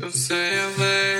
Eu sei, eu sei.